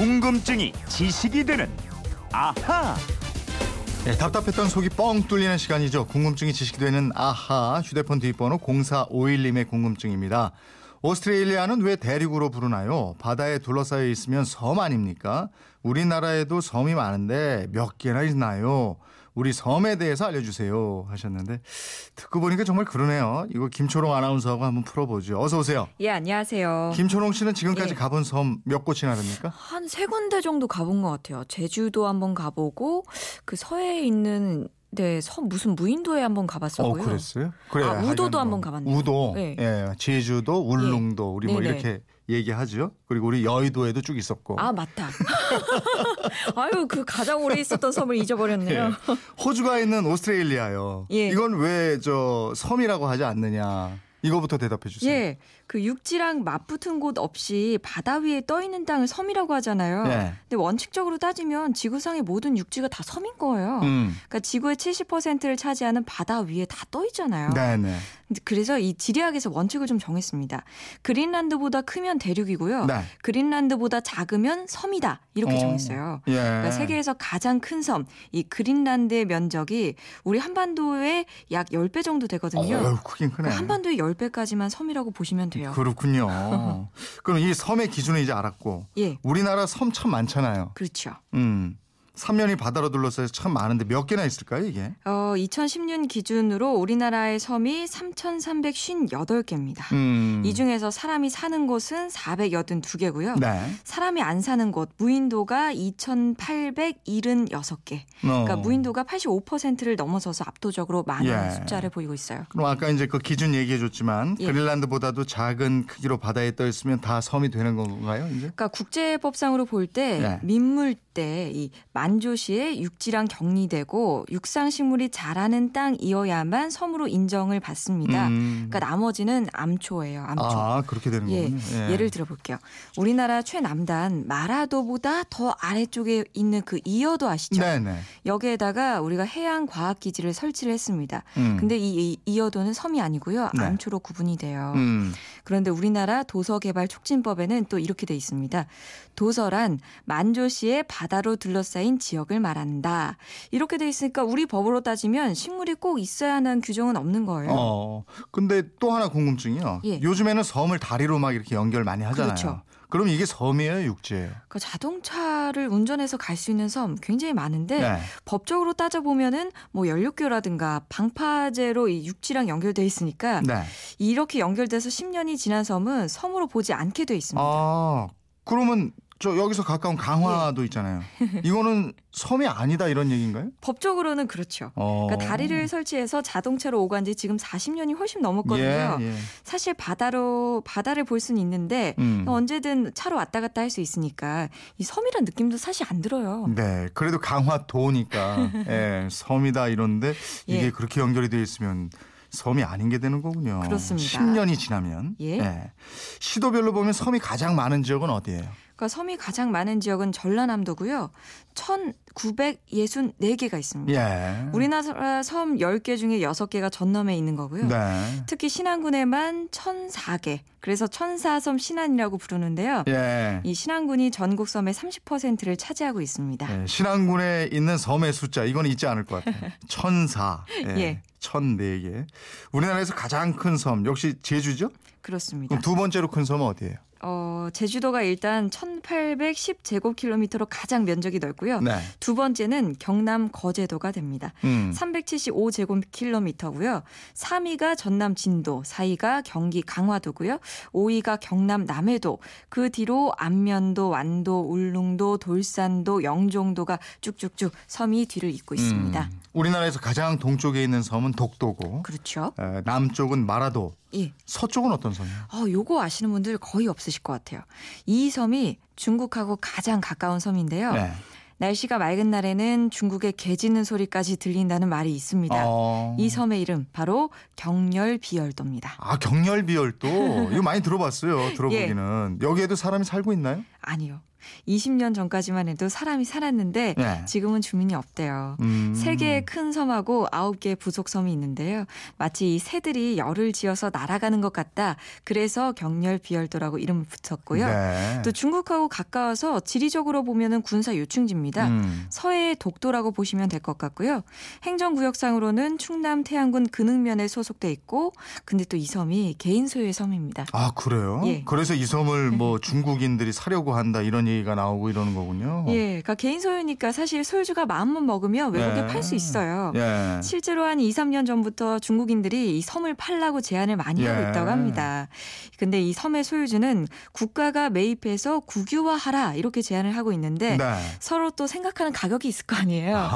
궁금증이 지식이 되는 아하. 네, 답답했던 속이 뻥 뚫리는 시간이죠. 궁금증이 지식이 되는 아하 휴대폰 뒷번호 0451님의 궁금증입니다. 오스트레일리아는 왜 대륙으로 부르나요? 바다에 둘러싸여 있으면 섬 아닙니까? 우리나라에도 섬이 많은데 몇 개나 있나요? 우리 섬에 대해서 알려주세요 하셨는데 듣고 보니까 정말 그러네요. 이거 김초롱 아나운서하고 한번 풀어보죠. 어서 오세요. 예, 안녕하세요. 김초롱 씨는 지금까지 예. 가본 섬 몇 곳이나 됩니까? 한 세 군데 정도 가본 것 같아요. 제주도 한번 가보고 그 서해에 있는 네, 섬 무슨 무인도에 한번 어, 가봤었고요. 그랬어요? 그래. 아, 우도도 한번 뭐 가봤네요. 우도, 네. 예, 제주도, 울릉도, 우리 뭐 네네. 이렇게 얘기하죠. 그리고 우리 여의도에도 쭉 있었고. 아, 맞다. 아유, 그 가장 오래 있었던 섬을 잊어버렸네요. 예. 호주가 있는 오스트레일리아요. 예. 이건 왜 저 섬이라고 하지 않느냐? 이거부터 대답해 주세요. 예, 그 육지랑 맞붙은 곳 없이 바다 위에 떠 있는 땅을 섬이라고 하잖아요. 예. 근데 원칙적으로 따지면 지구상의 모든 육지가 다 섬인 거예요. 음. 그러니까 지구의 70%를 차지하는 바다 위에 다 떠 있잖아요. 네, 네. 그래서 이 지리학에서 원칙을 좀 정했습니다. 그린란드보다 크면 대륙이고요. 네. 그린란드보다 작으면 섬이다. 이렇게 어. 정했어요. 예. 그러니까 세계에서 가장 큰 섬, 이 그린란드의 면적이 우리 한반도의 약 10배 정도 되거든요. 어우, 크긴 크네. 그러니까 한반도의 10배까지만 섬이라고 보시면 돼요. 그렇군요. 그럼 이 섬의 기준을 이제 알았고 예. 우리나라 섬 참 많잖아요. 그렇죠. 음. 삼면이 바다로 둘러싸여서 참 많은데 몇 개나 있을까요, 이게? 어, 2010년 기준으로 우리나라의 섬이 3,358개입니다. 음. 이 중에서 사람이 사는 곳은 482개고요. 네. 사람이 안 사는 곳 무인도가 2,876개. 어. 그러니까 무인도가 85%를 넘어서서 압도적으로 많은 예. 숫자를 보이고 있어요. 그럼 아까 이제 그 기준 얘기해 줬지만 예. 그린란드보다도 작은 크기로 바다에 떠 있으면 다 섬이 되는 건가요, 이제? 그러니까 국제법상으로 볼때 예. 민물대 이 만조시에 육지랑 격리되고 육상 식물이 자라는 땅이어야만 섬으로 인정을 받습니다. 음. 그러니까 나머지는 암초예요. 암초. 아, 그렇게 되는 예, 거군요. 예. 예를 들어볼게요. 우리나라 최남단 마라도보다 더 아래쪽에 있는 그 이어도 아시죠? 네, 네. 여기에다가 우리가 해양 과학 기지를 설치를 했습니다. 음. 근데 이, 이 이어도는 섬이 아니고요. 네. 암초로 구분이 돼요. 음. 그런데 우리나라 도서개발 촉진법에는 또 이렇게 돼 있습니다. 도서란 만조시의 바다로 둘러싸인 지역을 말한다. 이렇게 돼 있으니까 우리 법으로 따지면 식물이 꼭 있어야 하는 규정은 없는 거예요. 어. 근데 또 하나 궁금증이요. 예. 요즘에는 섬을 다리로 막 이렇게 연결 많이 하잖아요. 그렇죠. 그럼 이게 섬이에요, 육지예요? 그 자동차를 운전해서 갈 수 있는 섬 굉장히 많은데 네. 법적으로 따져 보면은 뭐 연료교라든가 방파제로 이 육지랑 연결돼 있으니까 네. 이렇게 연결돼서 10년이 지난 섬은 섬으로 보지 않게 돼 있습니다. 아, 그러면 저 여기서 가까운 예. 강화도 있잖아요. 이거는 섬이 아니다 이런 얘기인가요? 법적으로는 그렇죠. 어. 그러니까 다리를 설치해서 자동차로 오간 지 지금 40년이 훨씬 넘었거든요. 예, 예. 사실 바다로 바다를 볼 수는 있는데 음. 언제든 차로 왔다 갔다 할 수 있으니까 이 섬이란 느낌도 사실 안 들어요. 네, 그래도 강화도니까 예, 섬이다 이런데 이게 예. 그렇게 연결이 되어 있으면 섬이 아닌 게 되는 거군요. 그렇습니다. 10년이 지나면 예. 시도별로 보면 섬이 가장 많은 지역은 어디예요? 그러니까 섬이 가장 많은 지역은 전라남도고요. 1,964개가 있습니다. 예. 우리나라 섬 10개 중에 6개가 전남에 있는 거고요. 네. 특히 신안군에만 1,004개. 그래서 천사섬 신안이라고 부르는데요. 예. 이 신안군이 전국 섬의 30%를 차지하고 있습니다. 예, 신안군에 있는 섬의 숫자 이건 잊지 않을 것 같아요. 천사, 예, 예. 천네 개. 우리나라에서 가장 큰 섬 역시 제주죠? 그렇습니다. 그럼 두 번째로 큰 섬은 어디예요? 어, 제주도가 일단 1,810제곱킬로미터로 가장 면적이 넓고요. 네. 두 번째는 경남 거제도가 됩니다. 음. 375제곱킬로미터고요. 3위가 전남 진도, 4위가 경기 강화도고요. 5위가 경남 남해도, 그 뒤로 안면도, 완도, 울릉도, 돌산도, 영종도가 쭉쭉쭉 섬이 뒤를 잇고 있습니다. 음. 우리나라에서 가장 동쪽에 있는 섬은 독도고 그렇죠? 에, 남쪽은 마라도, 예. 서쪽은 어떤 섬이에요? 어, 요거 아시는 분들 거의 없으실 것 같아요. 이 섬이 중국하고 가장 가까운 섬인데요. 네. 날씨가 맑은 날에는 중국의 개 짖는 소리까지 들린다는 말이 있습니다. 어. 이 섬의 이름 바로 경렬비열도입니다. 아 경렬비열도 이거 많이 들어봤어요. 들어보기는 예. 여기에도 사람이 살고 있나요? 아니요. 20년 전까지만 해도 사람이 살았는데 네. 지금은 주민이 없대요. 음. 세 개의 큰 섬하고 아홉 개의 부속 섬이 있는데요. 마치 이 새들이 열을 지어서 날아가는 것 같다. 그래서 경렬 비열도라고 이름을 붙였고요. 네. 또 중국하고 가까워서 지리적으로 보면은 군사 요충지입니다. 음. 서해의 독도라고 보시면 될 것 같고요. 행정구역상으로는 충남 태안군 근흥면에 소속돼 있고, 근데 또 이 섬이 개인 소유의 섬입니다. 아 그래요? 예. 그래서 이 섬을 뭐 중국인들이 사려고 한다 이런 얘기가 나오고 이러는 거군요. 예, 그러니까 개인 소유니까 사실 소유주가 마음만 먹으면 외국에 네. 팔수 있어요. 예. 실제로 한 2, 3년 전부터 중국인들이 이 섬을 팔라고 제안을 많이 하고 예. 있다고 합니다. 근데 이 섬의 소유주는 국가가 매입해서 국유화하라 이렇게 제안을 하고 있는데 네. 서로 또 생각하는 가격이 있을 거 아니에요.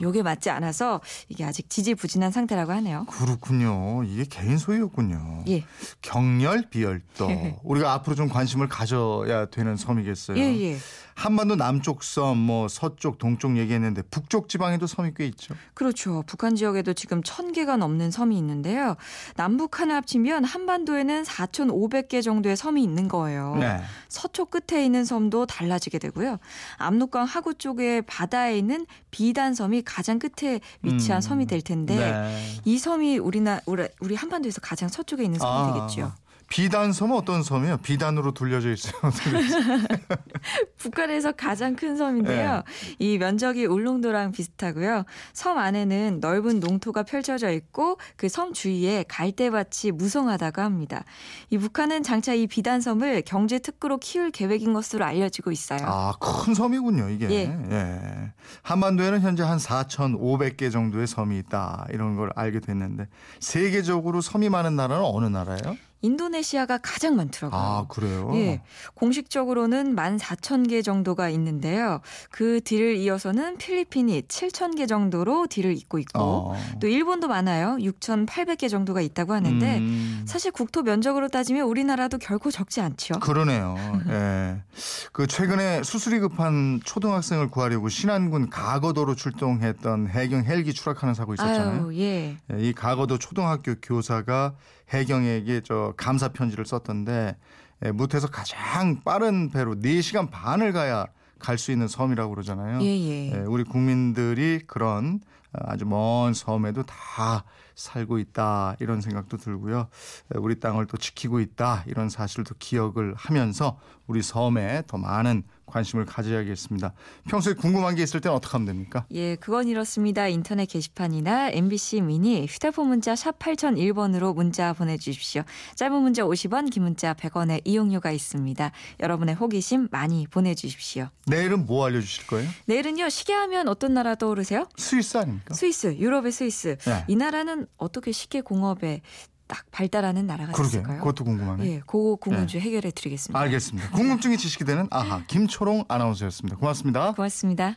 요게 맞지 않아서 이게 아직 지지부진한 상태라고 하네요. 그렇군요. 이게 개인 소유였군요. 예. 경렬 비열도 우리가 앞으로 좀 관심을 가져야 되는 섬이 겠어요. 예, 예. 한반도 남쪽 섬, 뭐 서쪽, 동쪽 얘기했는데 북쪽 지방에도 섬이 꽤 있죠. 그렇죠. 북한 지역에도 지금 천 개가 넘는 섬이 있는데요. 남북한을 합치면 한반도에는 4,500개 정도의 섬이 있는 거예요. 네. 서쪽 끝에 있는 섬도 달라지게 되고요. 압록강 하구 쪽에 바다에 있는 비단 섬이 가장 끝에 위치한 음. 섬이 될 텐데 네. 이 섬이 우리나 우리, 우리 한반도에서 가장 서쪽에 있는 섬이 아, 되겠죠. 비단 섬은 어떤 섬이에요? 비단으로 둘려져 있어요. 북한에서 가장 큰 섬인데요. 네. 이 면적이 울릉도랑 비슷하고요. 섬 안에는 넓은 농토가 펼쳐져 있고 그 섬 주위에 갈대밭이 무성하다고 합니다. 이 북한은 장차 이 비단 섬을 경제 특구로 키울 계획인 것으로 알려지고 있어요. 아, 큰 섬이군요, 이게. 예. 예. 한반도에는 현재 한 4,500개 정도의 섬이 있다. 이런 걸 알게 됐는데 세계적으로 섬이 많은 나라는 어느 나라예요? 인도네시아가 가장 많더라고요. 아, 그래요? 예. 공식적으로는 14,000개 정도가 있는데요. 그 뒤를 이어서는 필리핀이 7,000개 정도로 뒤를 잇고 있고 어. 또 일본도 많아요. 6,800개 정도가 있다고 하는데 음. 사실 국토 면적으로 따지면 우리나라도 결코 적지 않죠. 그러네요. 예. 그 최근에 수술이 급한 초등학생을 구하려고 신안군 가거도로 출동했던 해경 헬기 추락하는 사고 있었잖아요. 아유, 예. 예, 이 가거도 초등학교 교사가 해경에게 저 감사 편지를 썼던데 예, 무태에서 가장 빠른 배로 4시간 반을 가야 갈 수 있는 섬이라고 그러잖아요. 예, 예. 예, 우리 국민들이 그런 어, 아주 먼 섬에도 다 살고 있다 이런 생각도 들고요. 예, 우리 땅을 또 지키고 있다 이런 사실도 기억을 하면서 우리 섬에 더 많은 관심을 가져야겠습니다. 평소에 궁금한 게 있을 때는 어떻게 하면 됩니까? 예, 그건 이렇습니다. 인터넷 게시판이나 MBC 미니 휴대폰 문자 샵 8001번으로 문자 보내주십시오. 짧은 문자 50원, 긴 문자 100원의 이용료가 있습니다. 여러분의 호기심 많이 보내주십시오. 내일은 뭐 알려주실 거예요? 내일은요, 시계하면 어떤 나라 떠오르세요? 스위스 아닙 니까? 스위스, 유럽의 스위스. 네. 이 나라는 어떻게 시계 공업에 딱 발달하는 나라가 그러게 있을까요? 그것도 궁금하네. 예, 그거 궁금증 해결해 드리겠습니다. 알겠습니다. 궁금증이 지식이 되는 아하 김초롱 아나운서였습니다. 고맙습니다. 고맙습니다.